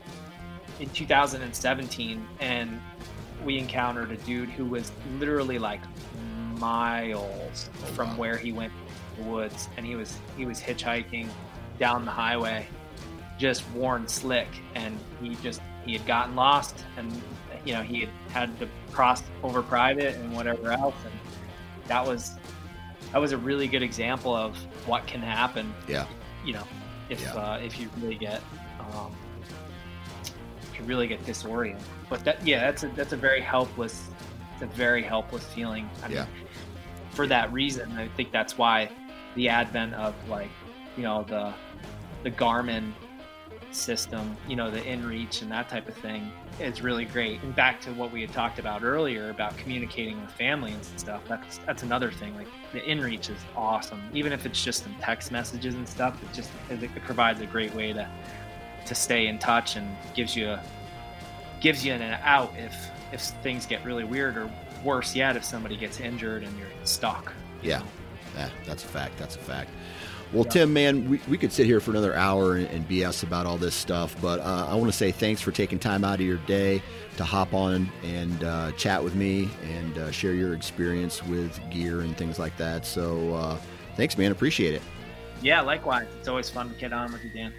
in 2017, and we encountered a dude who was literally like miles from where he went to the woods and he was he was hitchhiking down the highway just worn slick and he just he had gotten lost and you know he had had to cross over private and whatever else and that was that was a really good example of what can happen yeah you know if Yeah. uh, if you really get um, if you really get disoriented. But that yeah, that's a that's a very helpless it's a very helpless feeling. I mean, Yeah. for that reason, I think that's why the advent of like you know the the Garmin system, you know, the inReach and that type of thing is really great. And back to what we had talked about earlier about communicating with family and stuff, that's that's another thing. Like the inReach is awesome. Even if it's just some text messages and stuff, it just it provides a great way to to stay in touch and gives you a gives you an out if if things get really weird or worse yet if somebody gets injured and you're stuck. Yeah. Yeah, that's a fact. That's a fact. Well, Tim, man, we, we could sit here for another hour and, and BS about all this stuff, but uh, I want to say thanks for taking time out of your day to hop on and uh, chat with me and uh, share your experience with gear and things like that. So, uh, thanks, man. Appreciate it. Yeah, likewise. It's always fun to get on with you, Dan.